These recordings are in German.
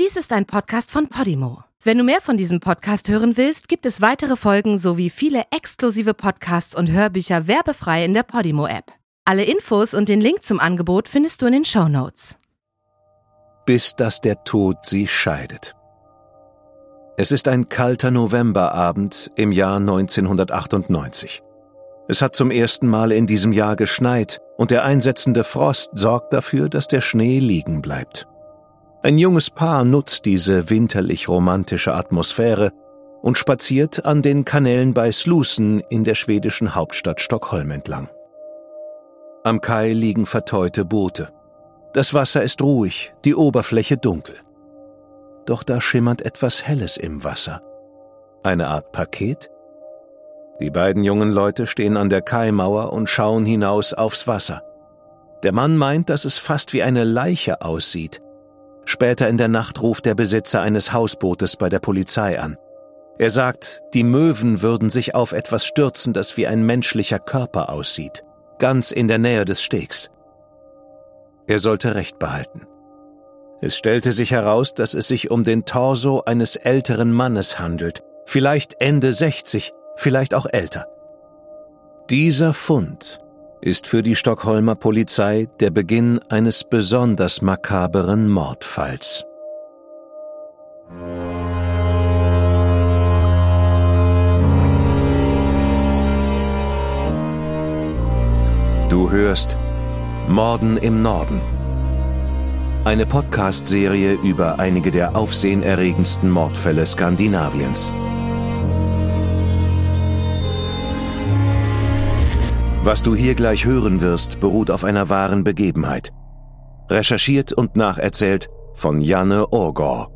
Dies ist ein Podcast von Podimo. Wenn du mehr von diesem Podcast hören willst, gibt es weitere Folgen sowie viele exklusive Podcasts und Hörbücher werbefrei in der Podimo-App. Alle Infos und den Link zum Angebot findest du in den Show Notes. Bis dass der Tod sie scheidet. Es ist ein kalter Novemberabend im Jahr 1998. Es hat zum ersten Mal in diesem Jahr geschneit und der einsetzende Frost sorgt dafür, dass der Schnee liegen bleibt. Ein junges Paar nutzt diese winterlich romantische Atmosphäre und spaziert an den Kanälen bei Slusen in der schwedischen Hauptstadt Stockholm entlang. Am Kai liegen verteute Boote. Das Wasser ist ruhig, die Oberfläche dunkel. Doch da schimmert etwas Helles im Wasser. Eine Art Paket? Die beiden jungen Leute stehen an der Kaimauer und schauen hinaus aufs Wasser. Der Mann meint, dass es fast wie eine Leiche aussieht, Später in der Nacht ruft der Besitzer eines Hausbootes bei der Polizei an. Er sagt, die Möwen würden sich auf etwas stürzen, das wie ein menschlicher Körper aussieht, ganz in der Nähe des Stegs. Er sollte Recht behalten. Es stellte sich heraus, dass es sich um den Torso eines älteren Mannes handelt, vielleicht Ende 60, vielleicht auch älter. Dieser Fund ist für die Stockholmer Polizei der Beginn eines besonders makaberen Mordfalls. Du hörst Morden im Norden. Eine Podcast-Serie über einige der aufsehenerregendsten Mordfälle Skandinaviens. Was du hier gleich hören wirst, beruht auf einer wahren Begebenheit. Recherchiert und nacherzählt von Janne Orgor.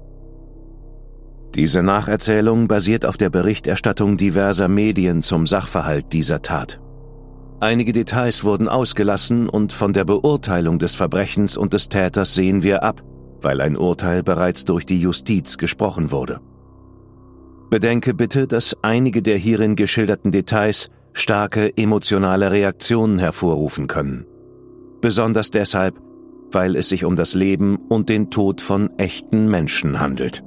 Diese Nacherzählung basiert auf der Berichterstattung diverser Medien zum Sachverhalt dieser Tat. Einige Details wurden ausgelassen und von der Beurteilung des Verbrechens und des Täters sehen wir ab, weil ein Urteil bereits durch die Justiz gesprochen wurde. Bedenke bitte, dass einige der hierin geschilderten Details starke emotionale Reaktionen hervorrufen können. Besonders deshalb, weil es sich um das Leben und den Tod von echten Menschen handelt.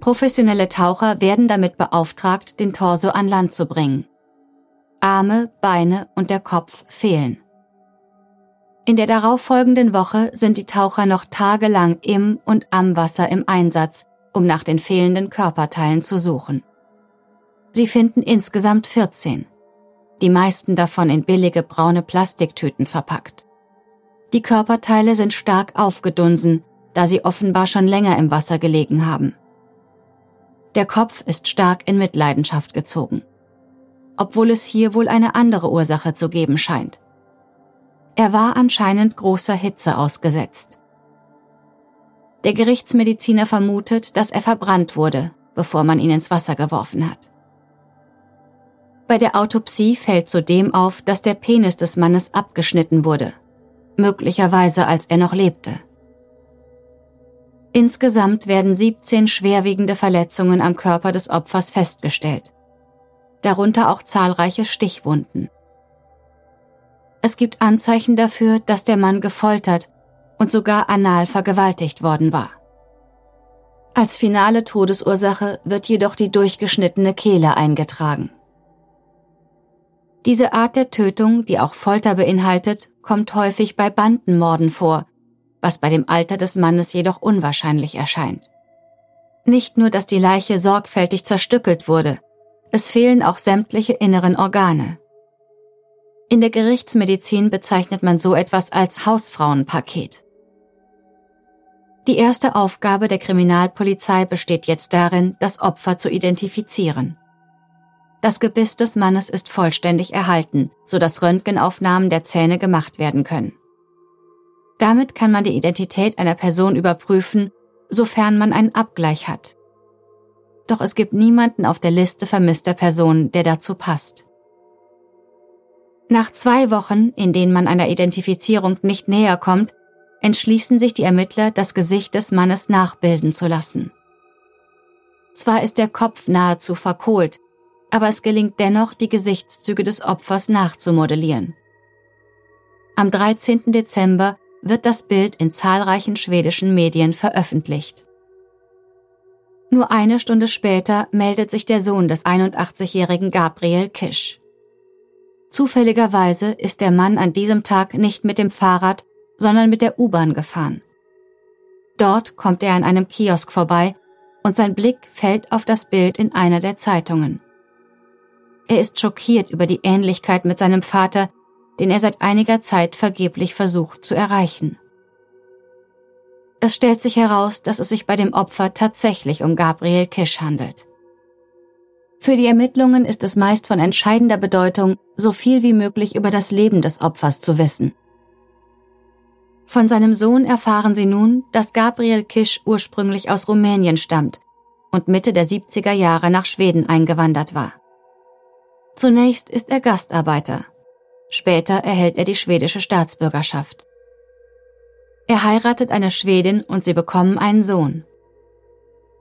Professionelle Taucher werden damit beauftragt, den Torso an Land zu bringen. Arme, Beine und der Kopf fehlen. In der darauffolgenden Woche sind die Taucher noch tagelang im und am Wasser im Einsatz, um nach den fehlenden Körperteilen zu suchen. Sie finden insgesamt 14, die meisten davon in billige braune Plastiktüten verpackt. Die Körperteile sind stark aufgedunsen, da sie offenbar schon länger im Wasser gelegen haben. Der Kopf ist stark in Mitleidenschaft gezogen, obwohl es hier wohl eine andere Ursache zu geben scheint. Er war anscheinend großer Hitze ausgesetzt. Der Gerichtsmediziner vermutet, dass er verbrannt wurde, bevor man ihn ins Wasser geworfen hat. Bei der Autopsie fällt zudem auf, dass der Penis des Mannes abgeschnitten wurde, möglicherweise als er noch lebte. Insgesamt werden 17 schwerwiegende Verletzungen am Körper des Opfers festgestellt, darunter auch zahlreiche Stichwunden. Es gibt Anzeichen dafür, dass der Mann gefoltert und sogar anal vergewaltigt worden war. Als finale Todesursache wird jedoch die durchgeschnittene Kehle eingetragen. Diese Art der Tötung, die auch Folter beinhaltet, kommt häufig bei Bandenmorden vor, was bei dem Alter des Mannes jedoch unwahrscheinlich erscheint. Nicht nur, dass die Leiche sorgfältig zerstückelt wurde, es fehlen auch sämtliche inneren Organe. In der Gerichtsmedizin bezeichnet man so etwas als Hausfrauenpaket. Die erste Aufgabe der Kriminalpolizei besteht jetzt darin, das Opfer zu identifizieren. Das Gebiss des Mannes ist vollständig erhalten, sodass Röntgenaufnahmen der Zähne gemacht werden können. Damit kann man die Identität einer Person überprüfen, sofern man einen Abgleich hat. Doch es gibt niemanden auf der Liste vermisster Personen, der dazu passt. Nach zwei Wochen, in denen man einer Identifizierung nicht näher kommt, entschließen sich die Ermittler, das Gesicht des Mannes nachbilden zu lassen. Zwar ist der Kopf nahezu verkohlt, aber es gelingt dennoch, die Gesichtszüge des Opfers nachzumodellieren. Am 13. Dezember wird das Bild in zahlreichen schwedischen Medien veröffentlicht. Nur eine Stunde später meldet sich der Sohn des 81-jährigen Gabriel Kisch. Zufälligerweise ist der Mann an diesem Tag nicht mit dem Fahrrad, sondern mit der U-Bahn gefahren. Dort kommt er an einem Kiosk vorbei und sein Blick fällt auf das Bild in einer der Zeitungen. Er ist schockiert über die Ähnlichkeit mit seinem Vater, den er seit einiger Zeit vergeblich versucht zu erreichen. Es stellt sich heraus, dass es sich bei dem Opfer tatsächlich um Gabriel Kisch handelt. Für die Ermittlungen ist es meist von entscheidender Bedeutung, so viel wie möglich über das Leben des Opfers zu wissen. Von seinem Sohn erfahren sie nun, dass Gabriel Kisch ursprünglich aus Rumänien stammt und Mitte der 70er Jahre nach Schweden eingewandert war. Zunächst ist er Gastarbeiter. Später erhält er die schwedische Staatsbürgerschaft. Er heiratet eine Schwedin und sie bekommen einen Sohn.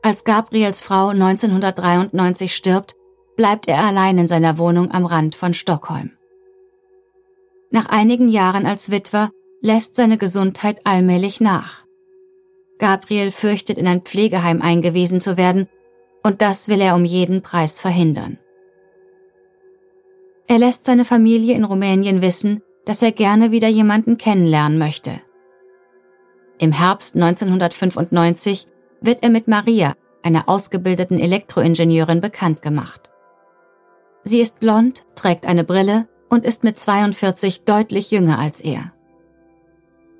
Als Gabriels Frau 1993 stirbt, bleibt er allein in seiner Wohnung am Rand von Stockholm. Nach einigen Jahren als Witwer lässt seine Gesundheit allmählich nach. Gabriel fürchtet, in ein Pflegeheim eingewiesen zu werden, und das will er um jeden Preis verhindern. Er lässt seine Familie in Rumänien wissen, dass er gerne wieder jemanden kennenlernen möchte. Im Herbst 1995 wird er mit Maria, einer ausgebildeten Elektroingenieurin, bekannt gemacht. Sie ist blond, trägt eine Brille und ist mit 42 deutlich jünger als er.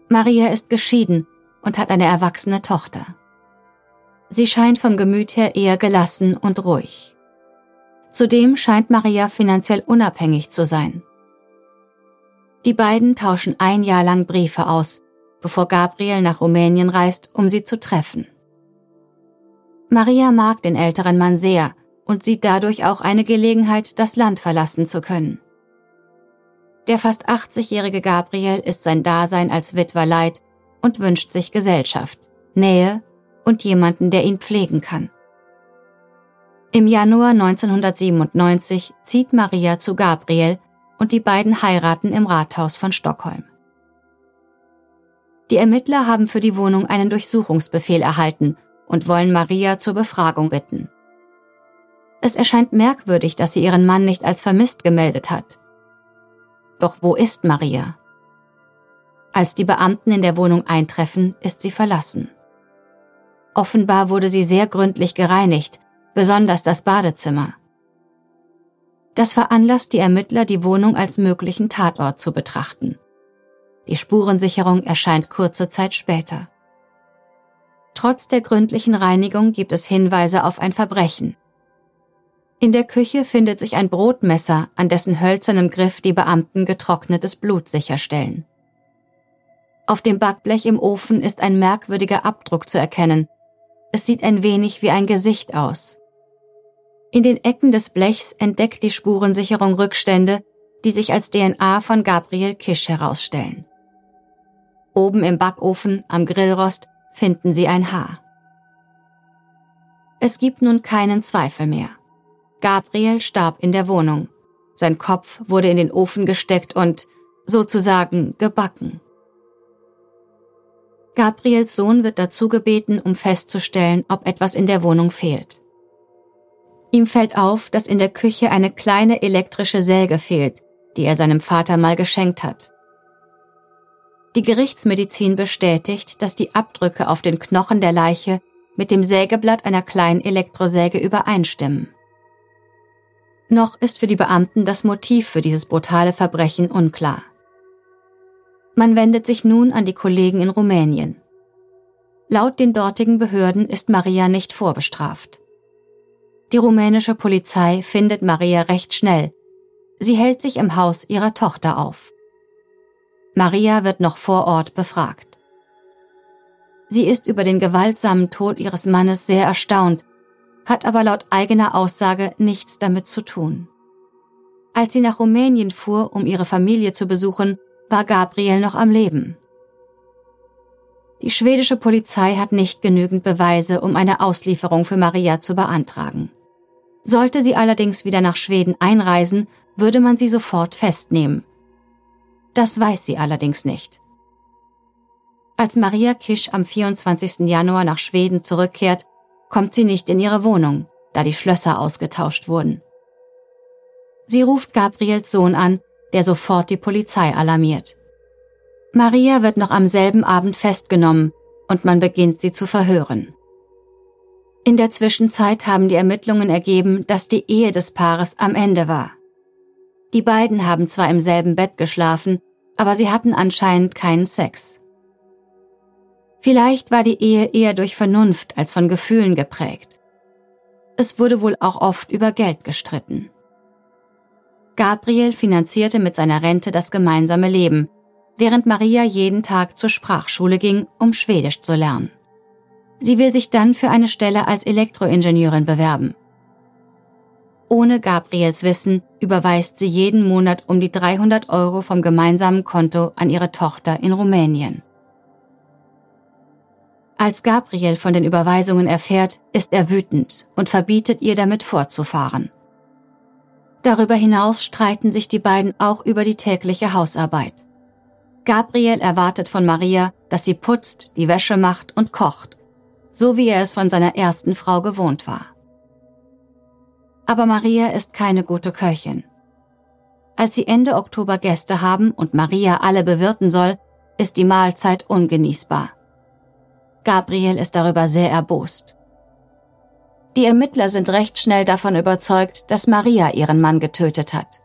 Maria ist geschieden und hat eine erwachsene Tochter. Sie scheint vom Gemüt her eher gelassen und ruhig. Zudem scheint Maria finanziell unabhängig zu sein. Die beiden tauschen ein Jahr lang Briefe aus, bevor Gabriel nach Rumänien reist, um sie zu treffen. Maria mag den älteren Mann sehr und sieht dadurch auch eine Gelegenheit, das Land verlassen zu können. Der fast 80-jährige Gabriel ist sein Dasein als Witwer leid und wünscht sich Gesellschaft, Nähe und jemanden, der ihn pflegen kann. Im Januar 1997 zieht Maria zu Gabriel und die beiden heiraten im Rathaus von Stockholm. Die Ermittler haben für die Wohnung einen Durchsuchungsbefehl erhalten und wollen Maria zur Befragung bitten. Es erscheint merkwürdig, dass sie ihren Mann nicht als vermisst gemeldet hat. Doch wo ist Maria? Als die Beamten in der Wohnung eintreffen, ist sie verlassen. Offenbar wurde sie sehr gründlich gereinigt, besonders das Badezimmer. Das veranlasst die Ermittler, die Wohnung als möglichen Tatort zu betrachten. Die Spurensicherung erscheint kurze Zeit später. Trotz der gründlichen Reinigung gibt es Hinweise auf ein Verbrechen. In der Küche findet sich ein Brotmesser, an dessen hölzernem Griff die Beamten getrocknetes Blut sicherstellen. Auf dem Backblech im Ofen ist ein merkwürdiger Abdruck zu erkennen. Es sieht ein wenig wie ein Gesicht aus. In den Ecken des Blechs entdeckt die Spurensicherung Rückstände, die sich als DNA von Gabriel Kisch herausstellen. Oben im Backofen am Grillrost finden sie ein Haar. Es gibt nun keinen Zweifel mehr. Gabriel starb in der Wohnung. Sein Kopf wurde in den Ofen gesteckt und sozusagen gebacken. Gabriels Sohn wird dazu gebeten, um festzustellen, ob etwas in der Wohnung fehlt. Ihm fällt auf, dass in der Küche eine kleine elektrische Säge fehlt, die er seinem Vater mal geschenkt hat. Die Gerichtsmedizin bestätigt, dass die Abdrücke auf den Knochen der Leiche mit dem Sägeblatt einer kleinen Elektrosäge übereinstimmen. Noch ist für die Beamten das Motiv für dieses brutale Verbrechen unklar. Man wendet sich nun an die Kollegen in Rumänien. Laut den dortigen Behörden ist Maria nicht vorbestraft. Die rumänische Polizei findet Maria recht schnell. Sie hält sich im Haus ihrer Tochter auf. Maria wird noch vor Ort befragt. Sie ist über den gewaltsamen Tod ihres Mannes sehr erstaunt, hat aber laut eigener Aussage nichts damit zu tun. Als sie nach Rumänien fuhr, um ihre Familie zu besuchen, war Gabriel noch am Leben. Die schwedische Polizei hat nicht genügend Beweise, um eine Auslieferung für Maria zu beantragen. Sollte sie allerdings wieder nach Schweden einreisen, würde man sie sofort festnehmen. Das weiß sie allerdings nicht. Als Maria Kisch am 24. Januar nach Schweden zurückkehrt, kommt sie nicht in ihre Wohnung, da die Schlösser ausgetauscht wurden. Sie ruft Gabriels Sohn an, der sofort die Polizei alarmiert. Maria wird noch am selben Abend festgenommen und man beginnt sie zu verhören. In der Zwischenzeit haben die Ermittlungen ergeben, dass die Ehe des Paares am Ende war. Die beiden haben zwar im selben Bett geschlafen, aber sie hatten anscheinend keinen Sex. Vielleicht war die Ehe eher durch Vernunft als von Gefühlen geprägt. Es wurde wohl auch oft über Geld gestritten. Gabriel finanzierte mit seiner Rente das gemeinsame Leben, während Maria jeden Tag zur Sprachschule ging, um Schwedisch zu lernen. Sie will sich dann für eine Stelle als Elektroingenieurin bewerben. Ohne Gabriels Wissen überweist sie jeden Monat um die 300 Euro vom gemeinsamen Konto an ihre Tochter in Rumänien. Als Gabriel von den Überweisungen erfährt, ist er wütend und verbietet ihr damit fortzufahren. Darüber hinaus streiten sich die beiden auch über die tägliche Hausarbeit. Gabriel erwartet von Maria, dass sie putzt, die Wäsche macht und kocht, so wie er es von seiner ersten Frau gewohnt war. Aber Maria ist keine gute Köchin. Als sie Ende Oktober Gäste haben und Maria alle bewirten soll, ist die Mahlzeit ungenießbar. Gabriel ist darüber sehr erbost. Die Ermittler sind recht schnell davon überzeugt, dass Maria ihren Mann getötet hat.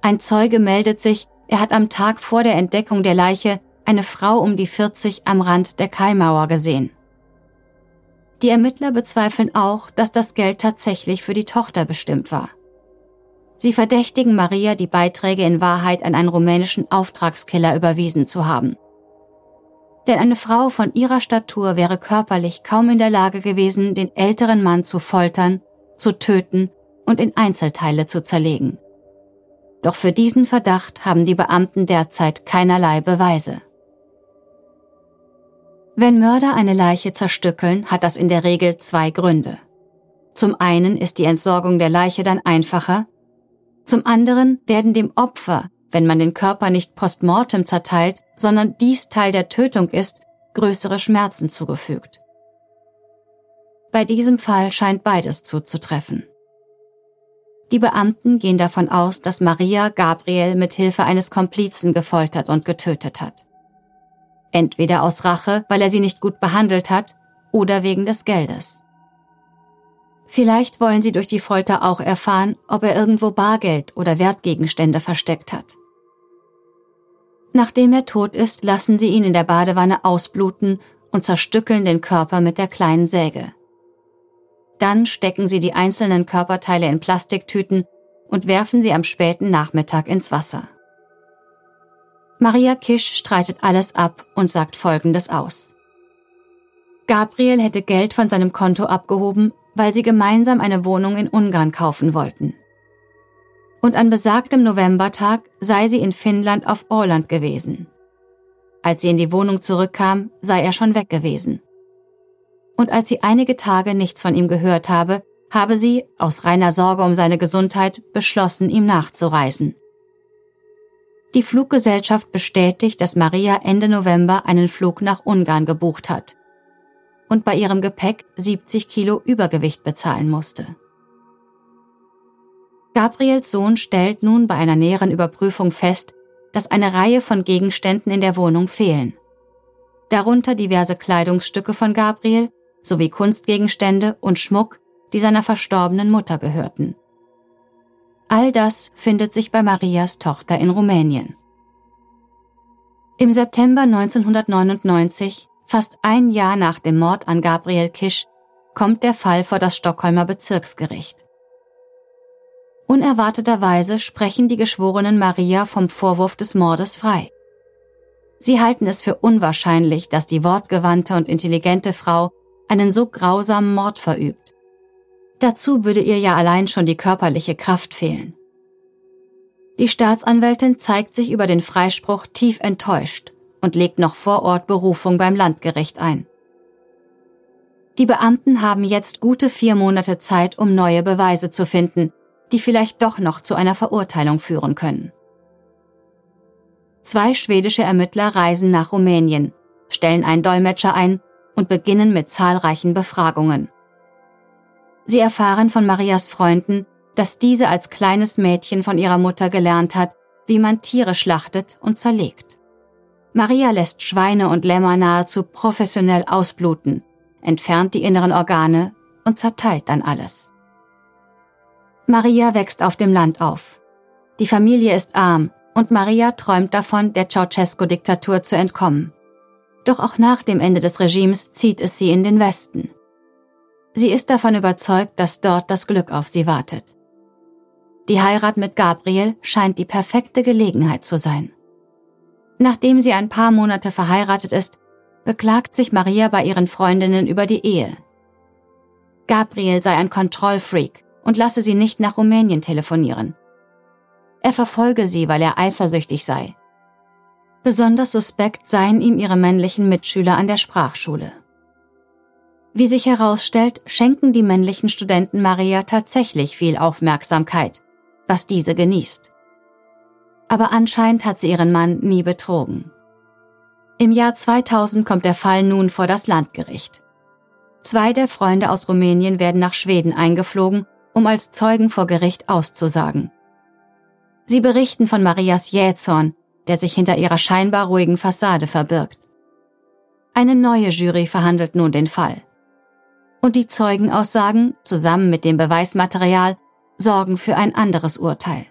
Ein Zeuge meldet sich, er hat am Tag vor der Entdeckung der Leiche eine Frau um die 40 am Rand der Kaimauer gesehen. Die Ermittler bezweifeln auch, dass das Geld tatsächlich für die Tochter bestimmt war. Sie verdächtigen Maria, die Beiträge in Wahrheit an einen rumänischen Auftragskiller überwiesen zu haben. Denn eine Frau von ihrer Statur wäre körperlich kaum in der Lage gewesen, den älteren Mann zu foltern, zu töten und in Einzelteile zu zerlegen. Doch für diesen Verdacht haben die Beamten derzeit keinerlei Beweise. Wenn Mörder eine Leiche zerstückeln, hat das in der Regel zwei Gründe. Zum einen ist die Entsorgung der Leiche dann einfacher, zum anderen werden dem Opfer, wenn man den Körper nicht postmortem zerteilt, sondern dies Teil der Tötung ist, größere Schmerzen zugefügt. Bei diesem Fall scheint beides zuzutreffen. Die Beamten gehen davon aus, dass Maria Gabriel mit Hilfe eines Komplizen gefoltert und getötet hat. Entweder aus Rache, weil er sie nicht gut behandelt hat, oder wegen des Geldes. Vielleicht wollen sie durch die Folter auch erfahren, ob er irgendwo Bargeld oder Wertgegenstände versteckt hat. Nachdem er tot ist, lassen sie ihn in der Badewanne ausbluten und zerstückeln den Körper mit der kleinen Säge. Dann stecken sie die einzelnen Körperteile in Plastiktüten und werfen sie am späten Nachmittag ins Wasser. Maria Kisch streitet alles ab und sagt Folgendes aus. Gabriel hätte Geld von seinem Konto abgehoben, weil sie gemeinsam eine Wohnung in Ungarn kaufen wollten. Und an besagtem Novembertag sei sie in Finnland auf Orland gewesen. Als sie in die Wohnung zurückkam, sei er schon weg gewesen. Und als sie einige Tage nichts von ihm gehört habe, habe sie, aus reiner Sorge um seine Gesundheit, beschlossen, ihm nachzureisen. Die Fluggesellschaft bestätigt, dass Maria Ende November einen Flug nach Ungarn gebucht hat und bei ihrem Gepäck 70 Kilo Übergewicht bezahlen musste. Gabriels Sohn stellt nun bei einer näheren Überprüfung fest, dass eine Reihe von Gegenständen in der Wohnung fehlen. Darunter diverse Kleidungsstücke von Gabriel sowie Kunstgegenstände und Schmuck, die seiner verstorbenen Mutter gehörten. All das findet sich bei Marias Tochter in Rumänien. Im September 1999, fast ein Jahr nach dem Mord an Gabriel Kisch, kommt der Fall vor das Stockholmer Bezirksgericht. Unerwarteterweise sprechen die Geschworenen Maria vom Vorwurf des Mordes frei. Sie halten es für unwahrscheinlich, dass die wortgewandte und intelligente Frau einen so grausamen Mord verübt. Dazu würde ihr ja allein schon die körperliche Kraft fehlen. Die Staatsanwältin zeigt sich über den Freispruch tief enttäuscht und legt noch vor Ort Berufung beim Landgericht ein. Die Beamten haben jetzt gute vier Monate Zeit, um neue Beweise zu finden, die vielleicht doch noch zu einer Verurteilung führen können. Zwei schwedische Ermittler reisen nach Rumänien, stellen einen Dolmetscher ein und beginnen mit zahlreichen Befragungen. Sie erfahren von Marias Freunden, dass diese als kleines Mädchen von ihrer Mutter gelernt hat, wie man Tiere schlachtet und zerlegt. Maria lässt Schweine und Lämmer nahezu professionell ausbluten, entfernt die inneren Organe und zerteilt dann alles. Maria wächst auf dem Land auf. Die Familie ist arm und Maria träumt davon, der Ceausescu-Diktatur zu entkommen. Doch auch nach dem Ende des Regimes zieht es sie in den Westen. Sie ist davon überzeugt, dass dort das Glück auf sie wartet. Die Heirat mit Gabriel scheint die perfekte Gelegenheit zu sein. Nachdem sie ein paar Monate verheiratet ist, beklagt sich Maria bei ihren Freundinnen über die Ehe. Gabriel sei ein Kontrollfreak und lasse sie nicht nach Rumänien telefonieren. Er verfolge sie, weil er eifersüchtig sei. Besonders suspekt seien ihm ihre männlichen Mitschüler an der Sprachschule. Wie sich herausstellt, schenken die männlichen Studenten Maria tatsächlich viel Aufmerksamkeit, was diese genießt. Aber anscheinend hat sie ihren Mann nie betrogen. Im Jahr 2000 kommt der Fall nun vor das Landgericht. Zwei der Freunde aus Rumänien werden nach Schweden eingeflogen um als Zeugen vor Gericht auszusagen. Sie berichten von Marias Jähzorn, der sich hinter ihrer scheinbar ruhigen Fassade verbirgt. Eine neue Jury verhandelt nun den Fall. Und die Zeugenaussagen, zusammen mit dem Beweismaterial, sorgen für ein anderes Urteil.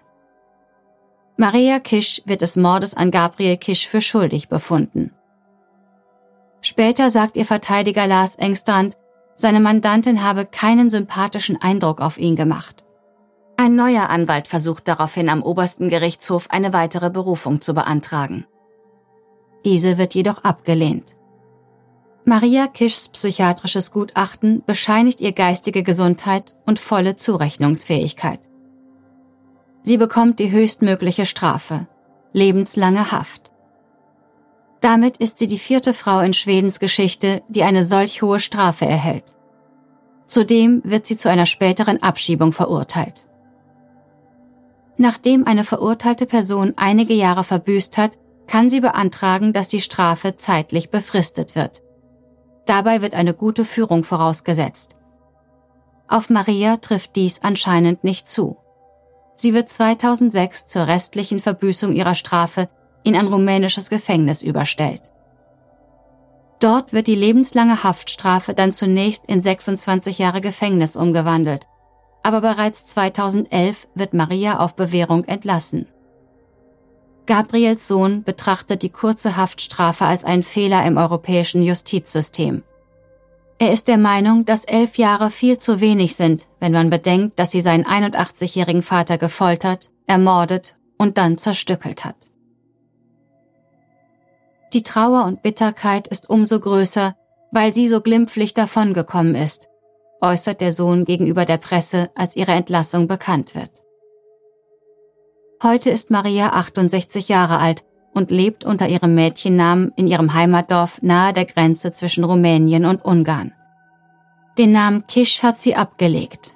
Maria Kisch wird des Mordes an Gabriel Kisch für schuldig befunden. Später sagt ihr Verteidiger Lars Engstrand, seine Mandantin habe keinen sympathischen Eindruck auf ihn gemacht. Ein neuer Anwalt versucht daraufhin am obersten Gerichtshof eine weitere Berufung zu beantragen. Diese wird jedoch abgelehnt. Maria Kischs psychiatrisches Gutachten bescheinigt ihr geistige Gesundheit und volle Zurechnungsfähigkeit. Sie bekommt die höchstmögliche Strafe, lebenslange Haft. Damit ist sie die vierte Frau in Schwedens Geschichte, die eine solch hohe Strafe erhält. Zudem wird sie zu einer späteren Abschiebung verurteilt. Nachdem eine verurteilte Person einige Jahre verbüßt hat, kann sie beantragen, dass die Strafe zeitlich befristet wird. Dabei wird eine gute Führung vorausgesetzt. Auf Maria trifft dies anscheinend nicht zu. Sie wird 2006 zur restlichen Verbüßung ihrer Strafe in ein rumänisches Gefängnis überstellt. Dort wird die lebenslange Haftstrafe dann zunächst in 26 Jahre Gefängnis umgewandelt, aber bereits 2011 wird Maria auf Bewährung entlassen. Gabriels Sohn betrachtet die kurze Haftstrafe als einen Fehler im europäischen Justizsystem. Er ist der Meinung, dass elf Jahre viel zu wenig sind, wenn man bedenkt, dass sie seinen 81-jährigen Vater gefoltert, ermordet und dann zerstückelt hat. Die Trauer und Bitterkeit ist umso größer, weil sie so glimpflich davongekommen ist, äußert der Sohn gegenüber der Presse, als ihre Entlassung bekannt wird. Heute ist Maria 68 Jahre alt und lebt unter ihrem Mädchennamen in ihrem Heimatdorf nahe der Grenze zwischen Rumänien und Ungarn. Den Namen Kisch hat sie abgelegt.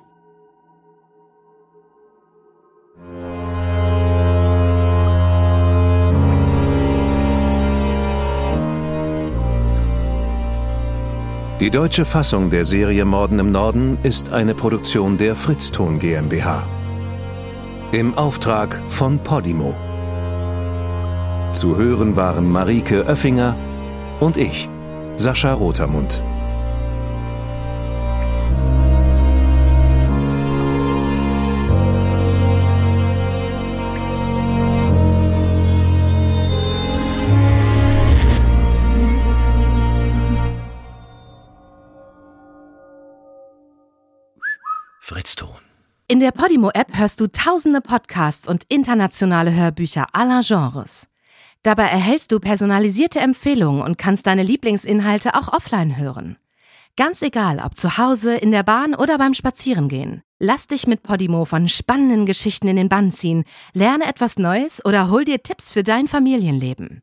Die deutsche Fassung der Serie Morden im Norden ist eine Produktion der Fritzton GmbH. Im Auftrag von Podimo. Zu hören waren Marike Oeffinger und ich, Sascha Rotermund. In der Podimo-App hörst du tausende Podcasts und internationale Hörbücher aller Genres. Dabei erhältst du personalisierte Empfehlungen und kannst deine Lieblingsinhalte auch offline hören. Ganz egal, ob zu Hause, in der Bahn oder beim Spazierengehen. Lass dich mit Podimo von spannenden Geschichten in den Bann ziehen, lerne etwas Neues oder hol dir Tipps für dein Familienleben.